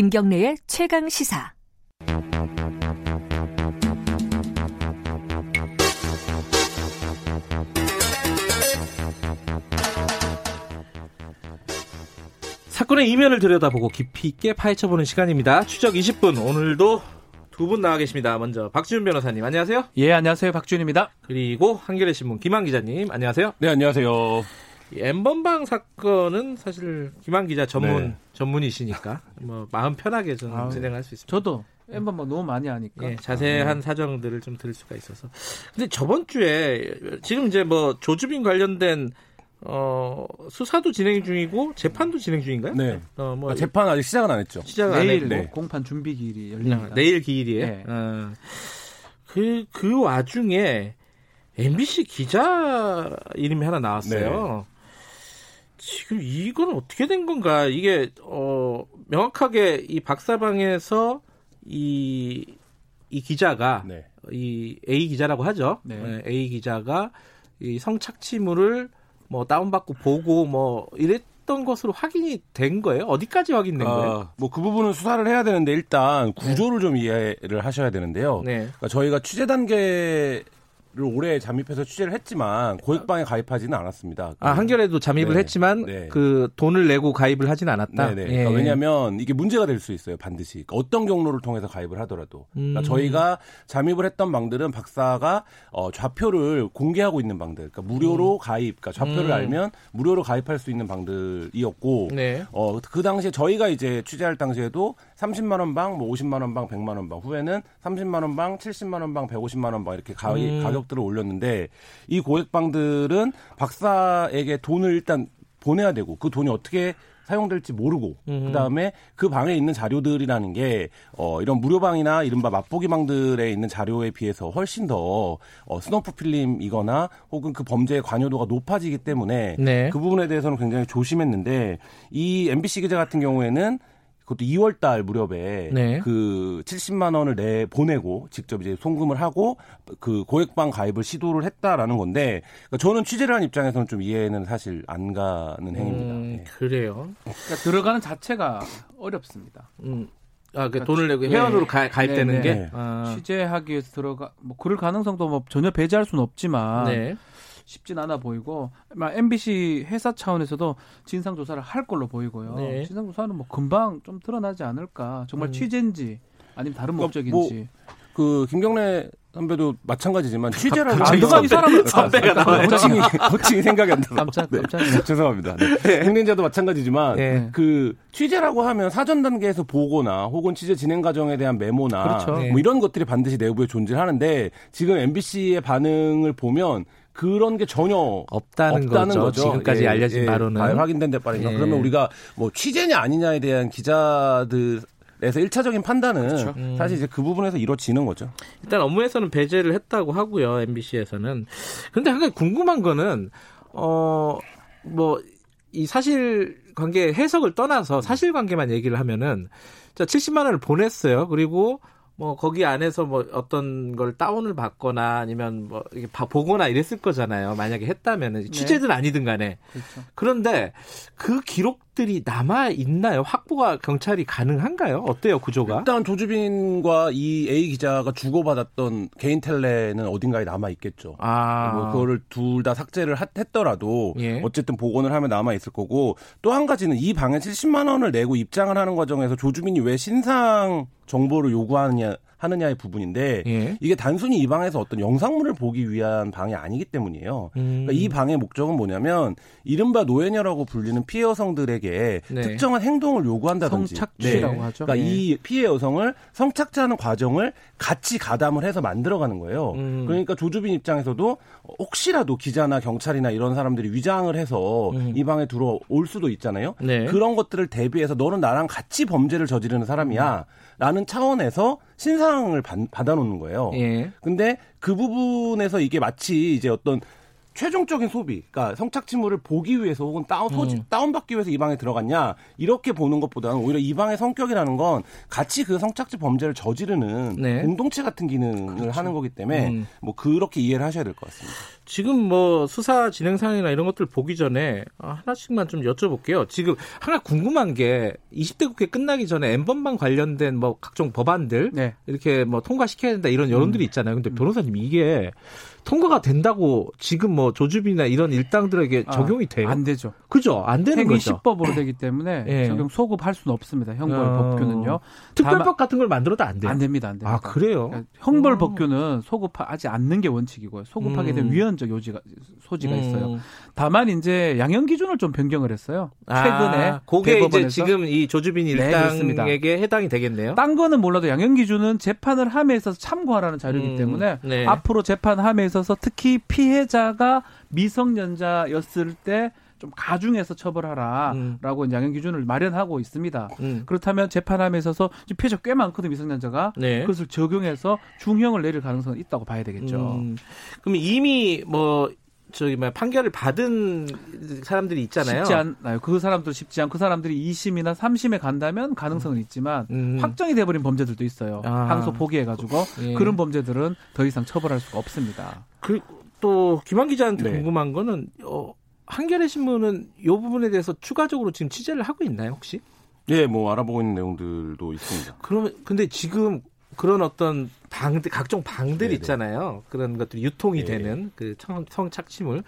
김경래의 최강 시사. 사건의 이면을 들여다보고 깊이 있게 파헤쳐보는 시간입니다. 추적 20분 오늘도 두 분 나와 계십니다. 먼저 박지훈 변호사님 안녕하세요. 예, 안녕하세요. 박준입니다. 그리고 한겨레 신문 김한 기자님 안녕하세요. 네, 안녕하세요. 이 엠번방 사건은 사실 김한 기자 전문 네. 전문이시니까 뭐 마음 편하게 좀 아유, 진행할 수 있습니다. 저도 엠번 뭐 너무 많이 하니까. 예, 자세한 사정들을 좀 들을 수가 있어서. 근데 저번 주에 지금 이제 뭐 조주빈 관련된 어 수사도 진행 중이고 재판도 진행 중인가요? 네. 어 뭐 아, 재판 아직 시작은 안 했죠. 시작 안 내일 했고 뭐 공판 준비 기일이 열립니다. 내일 기일이에. 네. 어, 그, 그 와중에 MBC 기자 이름이 하나 나왔어요. 지금 이건 어떻게 된 건가? 이게, 어, 명확하게 이 박사방에서 이, 이 기자가, 네. 이 A 기자라고 하죠. 네. 네, A 기자가 이 성착취물을 뭐 다운받고 보고 뭐 이랬던 것으로 확인이 된 거예요? 어디까지 확인된 거예요? 아, 뭐그 부분은 수사를 해야 되는데 일단 구조를 좀 이해를 하셔야 되는데요. 네. 그러니까 저희가 취재 단계 를 올해 잠입해서 취재를 했지만 고액방에 가입하지는 않았습니다. 아, 한겨레도 잠입을 네. 했지만 네. 그 돈을 내고 가입을 하진 않았다. 네네. 예. 그러니까 왜냐하면 이게 문제가 될 수 있어요 반드시 그러니까 어떤 경로를 통해서 가입을 하더라도 그러니까 음. 저희가 잠입을 했던 방들은 박사가 어, 좌표를 공개하고 있는 방들 그러니까 무료로 가입 그러니까 좌표를 음. 알면 무료로 가입할 수 있는 방들이었고 네. 어, 그 당시에 저희가 이제 취재할 당시에도 30만 원 방, 뭐 50만 원 방, 100만 원 방, 후에는 30만 원 방, 70만 원 방, 150만 원 방 이렇게 가, 음. 가격들을 올렸는데 이 고액방들은 박사에게 돈을 일단 보내야 되고 그 돈이 어떻게 사용될지 모르고 음. 그다음에 그 방에 있는 자료들이라는 게 어, 이런 무료방이나 이른바 맛보기 방들에 있는 자료에 비해서 훨씬 더 어, snuff film이거나 혹은 그 범죄의 관여도가 높아지기 때문에 네. 그 부분에 대해서는 굉장히 조심했는데 이 MBC 기자 같은 경우에는 그것도 2월 달 무렵에 네. 그 70만 원을 내 보내고 직접 이제 송금을 하고 그 고액방 가입을 시도를 했다라는 건데 그러니까 저는 취재를 한 입장에서는 좀 이해는 사실 안 가는 행위입니다. 음, 예. 그래요. 그러니까 들어가는 자체가 어렵습니다. 음. 아, 그 돈을 내고 네. 회원으로 가, 가입되는 네, 게. 네. 아, 취재하기 위해서 들어가 뭐 그럴 가능성도 뭐 전혀 배제할 수는 없지만 네. 쉽진 않아 보이고 MBC 회사 차원에서도 진상 조사를 할 걸로 보이고요. 네. 진상 조사는 뭐 금방 좀 드러나지 않을까. 정말 음. 취재인지 아니면 다른 그러니까 목적인지. 그 김경래 선배도 마찬가지지만 취재를 갑자기 하면서 이 사람은 선배가 나와요. 호칭이 호칭이 생각이 안 나서 깜짝 네. 깜짝 죄송합니다. 네. 행진자도 마찬가지지만 네. 그 취재라고 하면 사전 단계에서 보거나 혹은 취재 진행 과정에 대한 메모나 그렇죠. 네. 뭐 이런 것들이 반드시 내부에 존재하는데 지금 MBC의 반응을 보면 그런 게 전혀 없다는, 거죠. 지금까지 예, 알려진 예, 바로는. 다 확인된 데 빠르니까 예. 그러면 우리가 뭐 취재냐 아니냐에 대한 기자들 에서 1차적인 판단은 그렇죠. 음. 사실 이제 그 부분에서 이루어지는 거죠. 일단 업무에서는 배제를 했다고 하고요. MBC에서는. 근데 한 가지 궁금한 거는 어 뭐 이 사실 관계 해석을 떠나서 사실 관계만 얘기를 하면은 자 70만 원을 보냈어요. 그리고 뭐 거기 안에서 뭐 어떤 걸 다운을 받거나 아니면 뭐 이게 봐- 보거나 이랬을 거잖아요. 만약에 했다면은 취재든 아니든 간에. 그렇죠. 그런데 그 기록 들이 남아 있나요? 확보가 경찰이 가능한가요? 어때요, 구조가? 일단 조주빈과 이 A 기자가 주고받았던 개인 텔레는 어딘가에 남아 있겠죠. 아, 뭐 그거를 둘 다 삭제를 하- 했더라도 예. 어쨌든 복원을 하면 남아 있을 거고 또 한 가지는 이 방에 70만 원을 내고 입장을 하는 과정에서 조주빈이 왜 신상 정보를 요구하느냐 하느냐의 부분인데 예. 이게 단순히 이 방에서 어떤 영상물을 보기 위한 방이 아니기 때문이에요. 음. 그러니까 이 방의 목적은 뭐냐면 이른바 노예녀라고 불리는 피해 여성들에게 네. 특정한 행동을 요구한다든지 성착취라고 네. 하죠. 그러니까 네. 이 피해 여성을 성착취하는 과정을 같이 가담을 해서 만들어가는 거예요. 음. 그러니까 조주빈 입장에서도 혹시라도 기자나 경찰이나 이런 사람들이 위장을 해서 음. 이 방에 들어올 수도 있잖아요. 네. 그런 것들을 대비해서 너는 나랑 같이 범죄를 저지르는 사람이야. 라는 차원에서 신상을 받, 받아놓는 거예요. 예. 근데 그 부분에서 이게 마치 이제 어떤 최종적인 소비, 그러니까 성착취물을 보기 위해서 혹은 다운 소지, 음. 다운받기 위해서 이 방에 들어갔냐 이렇게 보는 것보다는 오히려 이 방의 성격이라는 건 같이 그 성착취 범죄를 저지르는 네. 공동체 같은 기능을 하는 거기 때문에 음. 뭐 그렇게 이해를 하셔야 될 것 같습니다. 지금 뭐 수사 진행 상황이나 이런 것들 보기 전에 아, 하나씩만 좀 여쭤볼게요. 지금 하나 궁금한 게 20대 국회 끝나기 전에 엠번방 관련된 뭐 각종 법안들 네. 이렇게 뭐 통과시켜야 된다 이런 여론들이 음. 있잖아요. 근데 변호사님 이게 통과가 된다고 지금 뭐 조주빈이나 이런 일당들에게 아, 적용이 돼요? 안 되죠. 그죠? 안 되는 행위 거죠. 시법으로 되기 때문에 예. 적용 소급할 수는 없습니다. 형벌 어. 법규는요. 특별법 같은 걸 만들어도 안 돼요. 안 됩니다. 안 됩니다. 아 그래요? 그러니까 형벌 어. 법규는 소급하지 않는 게 원칙이고요. 소급하게 되면 음. 위헌 적 요지가 소지가 있어요. 음. 다만 이제 양형 기준을 좀 변경을 했어요. 아, 최근에 그게 이제. 지금 이 조주빈 네. 일당에게 해당이 되겠네요. 딴 거는 몰라도 양형 기준은 재판을 함에 있어서 참고하라는 자료이기 음, 때문에 네. 앞으로 재판함에 있어서 특히 피해자가 미성년자였을 때 좀 가중해서 처벌하라라고 음. 양형 기준을 마련하고 있습니다. 음. 그렇다면 재판함에 있어서 피해자 꽤 많거든 미성년자가 네. 그것을 적용해서 중형을 내릴 가능성은 있다고 봐야 되겠죠. 음, 그럼 이미 뭐 저기 뭐 판결을 받은 사람들이 있잖아요. 쉽지 않나요? 그 사람들 쉽지 않고 그 사람들이 2심이나 3심에 간다면 가능성은 있지만 음. 확정이 돼버린 범죄들도 있어요. 아. 항소 포기해가지고 예. 그런 범죄들은 더 이상 처벌할 수가 없습니다. 그리고 또 김한 기자한테 네. 궁금한 거는 어, 한겨레 신문은 이 부분에 대해서 추가적으로 지금 취재를 하고 있나요 혹시? 예, 뭐 알아보고 있는 내용들도 있습니다. 그러면 근데 지금 그런 어떤 방들 각종 방들 네네. 있잖아요. 그런 것들이 유통이 네. 되는 그 성, 성착취물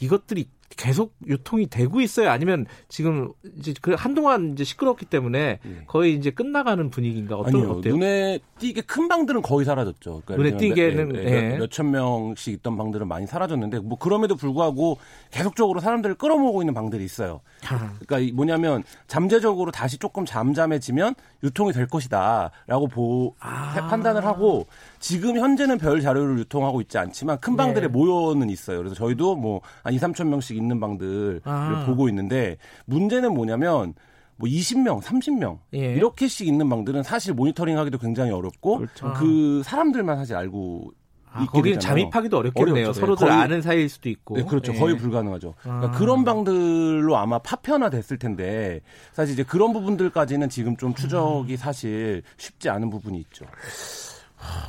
이것들이 계속 유통이 되고 있어요. 아니면 지금 이제 그 한동안 이제 시끄럽기 때문에 예. 거의 이제 끝나가는 분위기인가 어떤 아니요, 어때요? 눈에 띄게 큰 방들은 거의 사라졌죠. 그러니까 눈에 띄게는, 몇, 예. 몇, 몇천 명씩 있던 방들은 많이 사라졌는데 뭐 그럼에도 불구하고 계속적으로 사람들을 끌어모으고 있는 방들이 있어요. 아, 그러니까 이 뭐냐면 잠재적으로 다시 조금 잠잠해지면 유통이 될 것이다라고 보 아. 판단을 하고 지금 현재는 별 자료를 유통하고 있지 않지만 큰 방들에 네. 모여는 있어요. 그래서 저희도 뭐 한 2, 3천 명씩 있는 방들을 아. 보고 있는데 문제는 뭐냐면 뭐 20명, 30명 예. 이렇게씩 있는 방들은 사실 모니터링하기도 굉장히 어렵고 그렇죠. 그 사람들만 사실 알고 아, 거기는 되잖아요. 잠입하기도 어렵겠네요. 어렵죠. 네. 서로들 거의- 아는 사이일 수도 있고. 네, 그렇죠. 예. 거의 불가능하죠. 그러니까 아. 그런 방들로 아마 파편화 됐을 텐데 사실 이제 그런 부분들까지는 지금 좀 추적이 사실 쉽지 않은 부분이 있죠.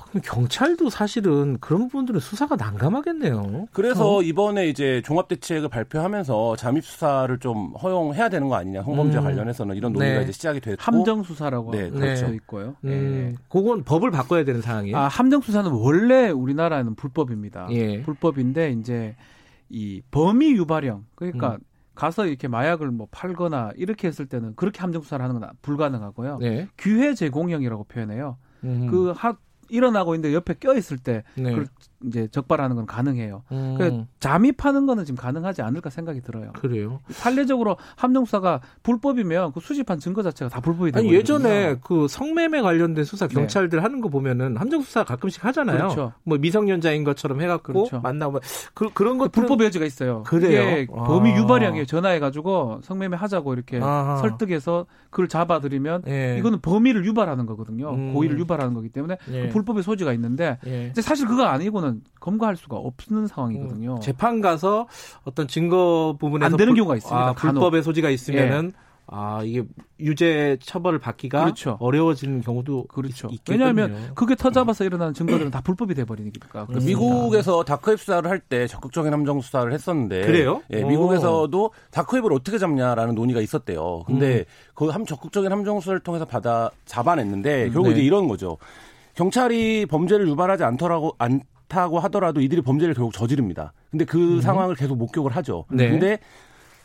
그럼 경찰도 사실은 그런 부분들은 수사가 난감하겠네요. 그래서 이번에 이제 종합대책을 발표하면서 잠입 수사를 좀 허용해야 되는 거 아니냐 성범죄 음. 관련해서는 이런 논의가 네. 이제 시작이 됐고 함정 수사라고 네, 그렇죠 네. 있고요. 음, 그건 법을 바꿔야 되는 상황이에요. 아, 함정 수사는 원래 우리나라는 불법입니다. 예. 불법인데 이제 이 범위 유발형 그러니까 음. 가서 이렇게 마약을 뭐 팔거나 이렇게 했을 때는 그렇게 함정 수사를 하는 건 불가능하고요. 네. 기회 제공형이라고 표현해요. 음. 그 하, 일어나고 있는데 옆에 껴 있을 때 네. 그걸 이제 적발하는 건 가능해요. 음, 그 잠입하는 거는 지금 가능하지 않을까 생각이 들어요. 그래요. 판례적으로 함정수사가 불법이면 그 수집한 증거 자체가 다 불법이 되거든요. 아니 예전에 그 성매매 관련된 수사 네. 경찰들 하는 거 보면은 함정 수사 가끔씩 하잖아요. 그렇죠. 뭐 미성년자인 것처럼 해갖고 그렇죠. 만나고 그, 그런 그것 불법 여지가 있어요. 그래요? 아. 범위 유발형이에요. 전화해가지고 성매매 하자고 이렇게 아하. 설득해서 그걸 잡아들이면 예. 이거는 범위를 유발하는 거거든요. 음. 고의를 유발하는 거기 때문에 예. 그 불법의 소지가 있는데 예. 이제 사실 그거 아니고는 검거할 수가 없는 상황이거든요. 음, 재판 가서 어떤 증거 부분에서 안 되는 불- 경우가 있습니다, 아. 불법의 소지가 있으면은 아 이게 유죄 처벌을 받기가 그렇죠. 어려워지는 경우도 그렇죠. 있, 왜냐하면. 그게 터잡아서 일어나는 증거들은 다 불법이 돼버리니까. 음. 그. 미국에서 다크웹 수사를 할 때 적극적인 함정 수사를 했었는데 그래요? 예, 오. 미국에서도 다크웹을 어떻게 잡냐라는 논의가 있었대요. 음. 근데 그함 적극적인 함정 수사를 통해서 받아 잡아냈는데 결국 네. 이제 이런 거죠. 경찰이 범죄를 유발하지 않더라고 않다고 하더라도 이들이 범죄를 결국 저지릅니다. 근데 그 상황을 계속 목격을 하죠. 음. 네. 근데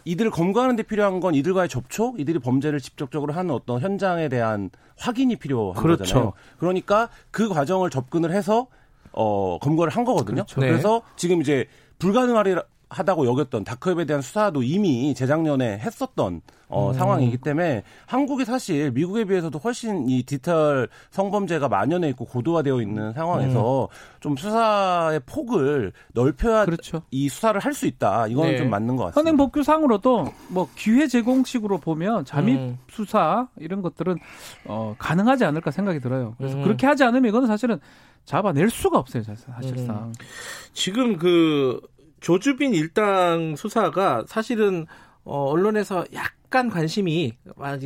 이들을 검거하는 데 필요한 건 이들과의 접촉, 이들이 범죄를 직접적으로 하는 어떤 현장에 대한 확인이 필요한 그렇죠. 거잖아요. 그러니까 그 과정을 접근을 해서 어 검거를 한 거거든요. 그렇죠. 그 네. 래서 지금 이제 불가능하리 하다고 여겼던 다크웹에 대한 수사도 이미 재작년에 했었던 어, 음. 상황이기 때문에 한국이 사실 미국에 비해서도 훨씬 이 디지털 성범죄가 만연해 있고 고도화되어 있는 상황에서 좀 수사의 폭을 넓혀야 그렇죠. 이 수사를 할 수 있다. 이거는 네. 좀 맞는 것 같습니다. 현행 법규상으로도 뭐 기회 제공식으로 보면 잠입 음. 수사 이런 것들은 어, 가능하지 않을까 생각이 들어요. 그래서 음. 그렇게 하지 않으면 이거는 사실은 잡아낼 수가 없어요, 사실- 사실상. 지금 그 조주빈 일당 수사가 사실은 어, 언론에서 약 간 관심이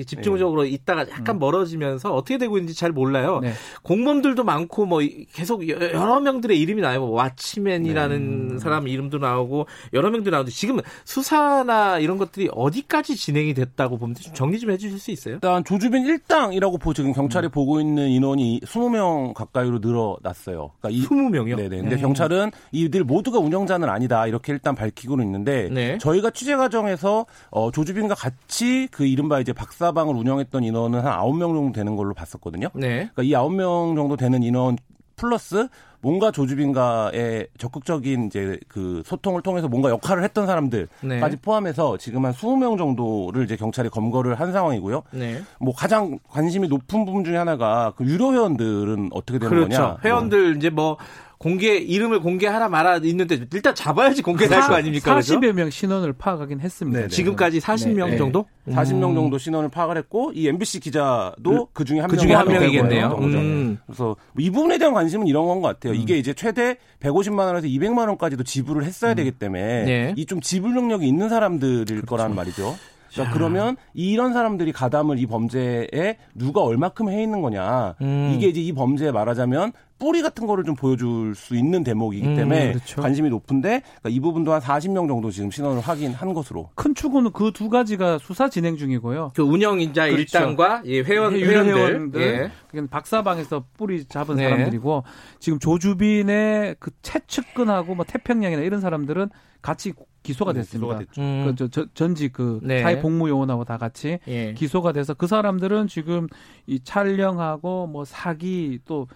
집중적으로 네. 있다가 약간 음. 멀어지면서 어떻게 되고 있는지 잘 몰라요. 네. 공범들도 많고 뭐 이- 계속 여- 여러 명들의 이름이 나요. 뭐 와치맨이라는 네. 사람 이름도 나오고 여러 명들이 나오는데 지금 수사나 이런 것들이 어디까지 진행이 됐다고 보면 좀 정리 좀 해주실 수 있어요? 일단 조주빈 일당이라고 보 지금 경찰이 보고 있는 인원이 20명 가까이로 늘어났어요. 그러니까 이 20명이요? 네네. 근데 경찰은 이들 모두가 운영자는 아니다 이렇게 일단 밝히고는 있는데 네. 저희가 취재 과정에서 어, 조주빈과 같이 그 이른바 이제 박사방을 운영했던 인원은 한 9명 정도 되는 걸로 봤었거든요. 네. 그러니까 이 9명 정도 되는 인원 플러스 뭔가 조주빈과의 적극적인 이제 그 소통을 통해서 뭔가 역할을 했던 사람들까지 네. 포함해서 지금 한 20명 정도를 이제 경찰이 검거를 한 상황이고요. 네. 뭐 가장 관심이 높은 부분 중에 하나가 그 유료 회원들은 어떻게 되는 그렇죠. 거냐. 회원들 이제 뭐 공개 이름을 공개하라 말아 있는데 일단 잡아야지 공개될 거 아닙니까? 그죠? 40여 명 신원을 파악하긴 했습니다. 네네. 지금까지 40명 네. 정도? 뭐 40명 음. 정도 신원을 파악을 했고 이 MBC 기자도 그 중에 한그 명. 중에 한 명이겠네요. 음. 그래서 이 부분에 대한 관심은 이런 건 것 같아요. 이게 이제 최대 150만 원에서 200만 원까지도 지불을 했어야 되기 때문에 네. 이좀 지불 능력이 있는 사람들일 거란 말이죠. 그러니까 그러면 이런 사람들이 가담을 이 범죄에 누가 얼마큼 해 있는 거냐. 음. 이게 이제 이 범죄에 말하자면 뿌리 같은 거를 좀 보여줄 수 있는 대목이기 음, 때문에 그렇죠. 관심이 높은데 그러니까 이 부분도 한 40명 정도 지금 신원을 확인한 것으로. 큰 축은 그두 가지가 수사 진행 중이고요. 그 운영인자 그렇죠. 일당과 예, 회원 회원들, 회원들, 예. 박사방에서 뿌리 잡은 네. 사람들이고 지금 조주빈의 그 최측근하고 뭐 태평양이나 이런 사람들은 같이 기소가 됐습니다. 기소가 됐죠. 음, 그 저, 저, 전직 그 네. 사회복무요원하고 다 같이 예. 기소가 돼서 그 사람들은 지금 이 촬영하고 뭐 사기 또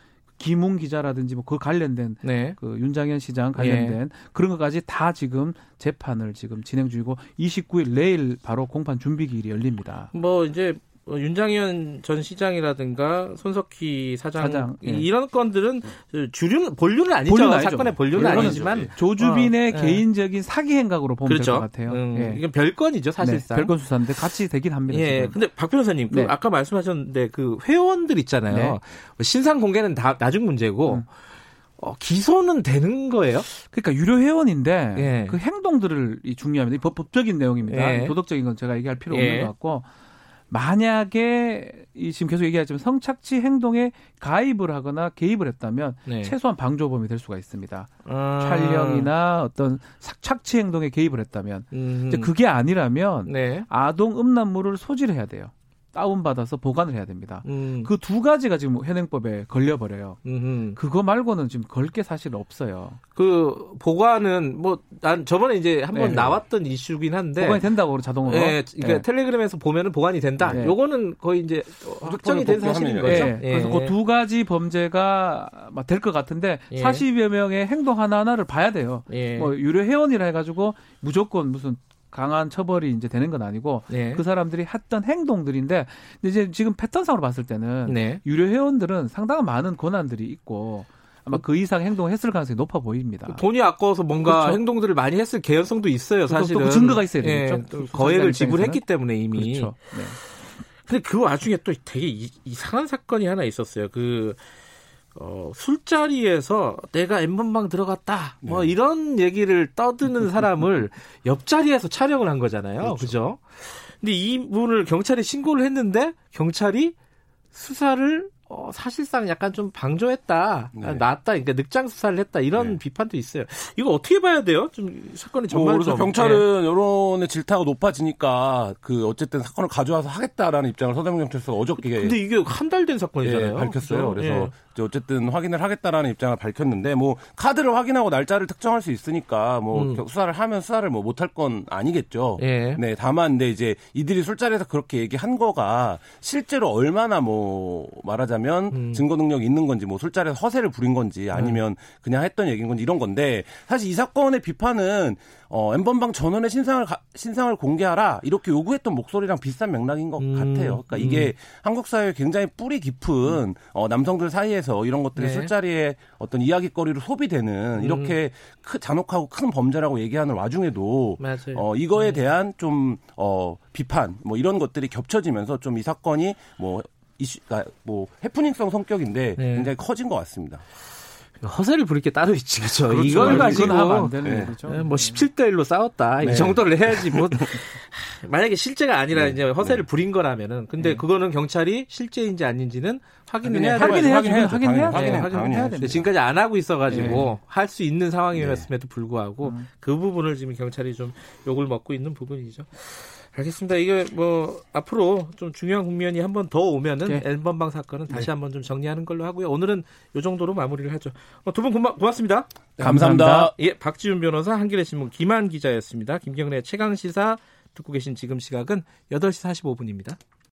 김웅 기자라든지 뭐 그 관련된 네. 그 윤장현 시장 관련된 그런 것까지 다 지금 재판을 지금 진행 중이고 29일 내일 바로 공판 준비 기일이 열립니다. 뭐 이제 어, 윤장현 전 시장이라든가 손석희 사장, 사장, 예. 이런 건들은 주류 본류는 아니죠. 본류는 아니죠. 사건의 본류는 본류는 아니지만 아니죠. 조주빈의 어, 예. 개인적인 사기 행각으로 보면 될 그렇죠. 것 같아요. 음, 예. 이건 별건이죠 사실상. 네, 별건 수사인데 같이 되긴 합니다. 예, 지금. 근데 박 변호사님, 그 네. 아까 말씀하셨는데 그 회원들 있잖아요. 네. 신상 공개는 다 나중 문제고 음. 어, 기소는 되는 거예요? 그러니까 유료 회원인데 예. 그 행동들을 이 중요합니다. 이 법, 법적인 내용입니다. 예. 도덕적인 건 제가 얘기할 필요 예. 없는 것 같고 만약에 이 지금 계속 얘기하지만 성착취 행동에 가입을 하거나 개입을 했다면 네. 최소한 방조범이 될 수가 있습니다. 아, 촬영이나 어떤 삭- 착취 행동에 개입을 했다면 음, 이제 그게 아니라면 네. 아동 음란물을 소지해야 돼요. 다운받아서 보관을 해야 됩니다. 음, 그두 가지가 지금 현행법에 걸려버려요. 음, 그거 말고는 지금 걸 게 사실 없어요. 그 보관은 뭐 난 저번에 이제 한번 네. 나왔던 이슈긴 한데 보관이 된다고 자동으로. 예, 그러니까 예. 텔레그램에서 보면은 보관이 된다. 네. 요거는 거의 이제 확정이 된 사실인. 거죠. 예, 그래서 그 두 가지 범죄가 될 것 같은데 예. 40여 명의 행동 하나 하나를 봐야 돼요. 예. 뭐 유료 회원이라 해가지고 무조건 무슨 강한 처벌이 이제 되는 건 아니고 네. 그 사람들이 했던 행동들인데 근데 이제 지금 패턴상으로 봤을 때는 네. 유료 회원들은 상당한 많은 권한들이 있고 아마 그 이상 행동을 했을 가능성이 높아 보입니다. 돈이 아까워서 뭔가 그렇죠. 행동들을 많이 했을 개연성도 있어요, 또- 또 사실은. 그 증거가 있어야 예, 되겠죠. 또 수사자 거액을. 지불했기 때문에 이미. 그렇죠. 네. 근데 그 와중에 또 되게 이, 이상한 사건이 하나 있었어요. 그 어, 술자리에서 내가 엠번방 들어갔다. 뭐 이런 얘기를 떠드는 사람을 옆자리에서 촬영을 한 거잖아요. 그죠 근데 이분을 경찰에 신고를 했는데 경찰이 수사를 어, 사실상 약간 좀 방조했다, 네. 아, 놨다, 그러니까 늑장 수사를 했다 이런 네. 비판도 있어요. 이거 어떻게 봐야 돼요? 좀 사건이 뭐 정말 그래서 좀, 경찰은 여론의 질타가 높아지니까 그 어쨌든 사건을 가져와서 하겠다라는 입장을 서대문 경찰서가 어저께 예. 근데 이게 한 달 된 사건이잖아요. 예, 밝혔어요. 그죠? 그래서 예. 이제 어쨌든 확인을 하겠다라는 입장을 밝혔는데 뭐 카드를 확인하고 날짜를 특정할 수 있으니까 뭐 음. 겨- 수사를 하면 수사를 뭐 못할 건 아니겠죠. 예. 네, 다만 근데 이제 이들이 술자리에서 그렇게 얘기한 거가 실제로 얼마나 뭐 말하자면 음. 증거 능력이 있는 건지 뭐 술자리에서 허세를 부린 건지 아니면 그냥 했던 얘기인 건지 이런 건데 사실 이 사건의 비판은 어 엠번방 전원의 신상을 가- 신상을 공개하라 이렇게 요구했던 목소리랑 비슷한 맥락인 것 음. 같아요. 그러니까 이게 한국 사회에 굉장히 뿌리 깊은 어, 남성들 사이에서 이런 것들이 네. 술자리에 어떤 이야기거리로 소비되는 이렇게 크, 잔혹하고 큰 범죄라고 얘기하는 와중에도 맞아요. 어, 이거에 대한 좀 어, 비판 뭐 이런 것들이 겹쳐지면서 좀 이 사건이 뭐 이슈, 그러니까 뭐 해프닝성 성격인데 네. 굉장히 커진 것 같습니다. 허세를 부릴 게 따로 있지, 그죠? 그렇죠. 이걸 가지고 안 되는 네. 얘기죠. 뭐 17대 1로 싸웠다. 네. 이 정도를 해야지 뭐 만약에 실제가 아니라 이제 허세를 부린 거라면은 근데 그거는 경찰이 실제인지 아닌지는 확인을 해야 확인해-. 확인해야 당연히. 돼요. 네, 확인해- 확인해야 당연히 됩니다. 지금까지 안 하고 있어가지고 네. 할수 있는 상황이었음에도 불구하고 음. 그 부분을 지금 경찰이 좀 욕을 먹고 있는 부분이죠. 알겠습니다. 이게 뭐 앞으로 좀 중요한 국면이 한 번 더 오면은 네. 앨범방 사건은 다시 한번 좀 정리하는 걸로 하고요. 오늘은 요 정도로 마무리를 하죠. 어, 두분 고맙습니다. 감사합니다. 예, 박지훈 변호사, 한겨레 신문 김한 기자였습니다. 김경래 최강 시사 듣고 계신 지금 시각은 8시 45분입니다.